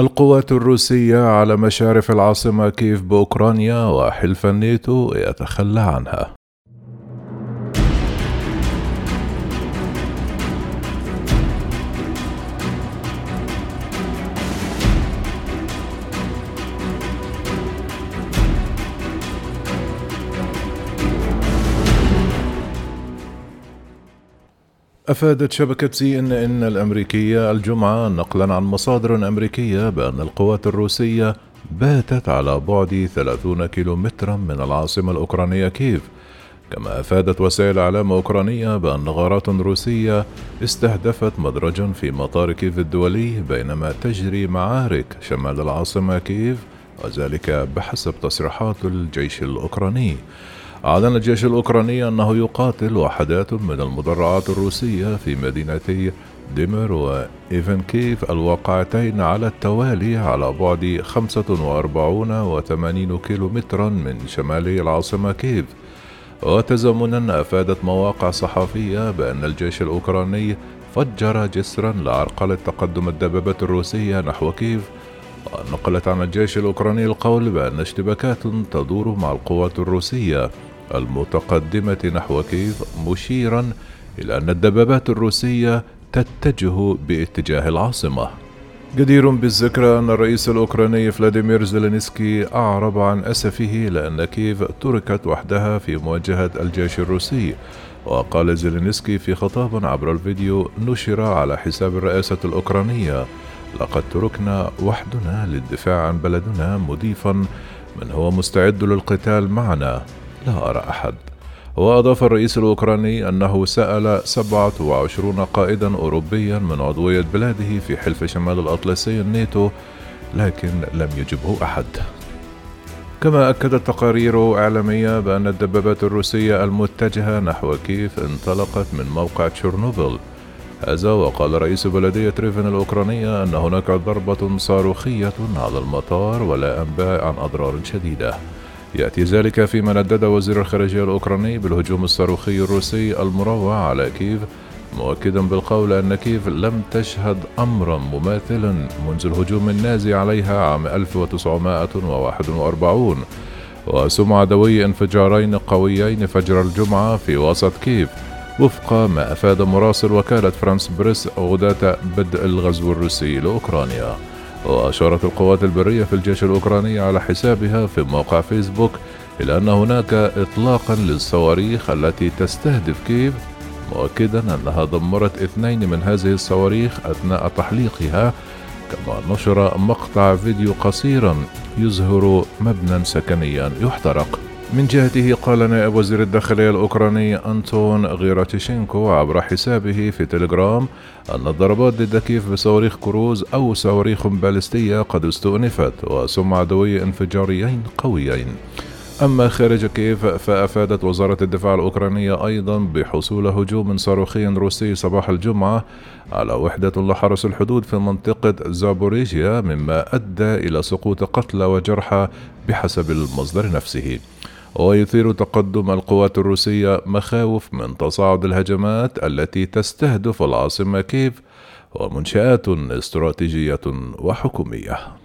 القوات الروسية على مشارف العاصمة كيف بأوكرانيا وحلف الناتو يتخلى عنها. أفادت شبكة سي إن إن الأمريكية الجمعة نقلا عن مصادر أمريكية بأن القوات الروسية باتت على بعد 30 كيلومترا من العاصمة الأوكرانية كييف. كما أفادت وسائل إعلام أوكرانية بأن غارات روسية استهدفت مدرجا في مطار كييف الدولي بينما تجري معارك شمال العاصمة كييف وذلك بحسب تصريحات الجيش الأوكراني. أعلن الجيش الأوكراني أنه يقاتل وحدات من المدرعات الروسية في مدينتي ديمر وإيفنكيف الواقعتين على التوالي على بعد 45 و 80 كيلومترا من شمالي العاصمة كيف وتزامنا أفادت مواقع صحفية بأن الجيش الأوكراني فجر جسرا لعرقلة تقدم الدبابات الروسية نحو كيف ونقلت عن الجيش الأوكراني القول بأن اشتباكات تدور مع القوات الروسية. المتقدمة نحو كيف مشيرا إلى أن الدبابات الروسية تتجه باتجاه العاصمة. جدير بالذكر أن الرئيس الأوكراني فلاديمير زيلينسكي أعرب عن أسفه لأن كيف تركت وحدها في مواجهة الجيش الروسي. وقال زيلينسكي في خطاب عبر الفيديو نشر على حساب الرئاسة الأوكرانية لقد تركنا وحدنا للدفاع عن بلدنا مضيفا من هو مستعد للقتال معنا؟ لا أرى أحد. وأضاف الرئيس الأوكراني أنه سأل 27 قائدا أوروبيا من عضوية بلاده في حلف شمال الأطلسي الناتو لكن لم يجبه أحد. كما أكدت تقارير إعلامية بأن الدبابات الروسية المتجهة نحو كيف انطلقت من موقع تشيرنوبل هذا وقال رئيس بلدية ريفن الأوكرانية أن هناك ضربة صاروخية على المطار ولا أنباء عن أضرار شديدة. يأتي ذلك فيما ندد وزير الخارجية الأوكراني بالهجوم الصاروخي الروسي المروع على كييف مؤكدا بالقول أن كييف لم تشهد أمرا مماثلا منذ الهجوم النازي عليها عام 1941 وسمع دوي انفجارين قويين فجر الجمعة في وسط كييف وفق ما أفاد مراسل وكالة فرانس بريس غداة بدء الغزو الروسي لأوكرانيا. وأشارت القوات البرية في الجيش الأوكراني على حسابها في موقع فيسبوك إلى أن هناك إطلاقا للصواريخ التي تستهدف كييف مؤكدا أنها دمرت اثنين من هذه الصواريخ أثناء تحليقها كما نشر مقطع فيديو قصيرا يظهر مبنى سكنيا يحترق. من جهته قال نائب وزير الداخلية الأوكراني أنتون غيراتيشينكو عبر حسابه في تليجرام أن الضربات ضد كيف بصواريخ كروز أو صواريخ باليستية قد استؤنفت وسمع دوي انفجاريين قويين. أما خارج كيف فأفادت وزارة الدفاع الأوكرانية أيضا بحصول هجوم صاروخي روسي صباح الجمعة على وحدة لحرس الحدود في منطقة زابوريجيا مما أدى إلى سقوط قتلى وجرحى بحسب المصدر نفسه. ويثير تقدم القوات الروسية مخاوف من تصاعد الهجمات التي تستهدف العاصمة كيف ومنشآت استراتيجية وحكومية.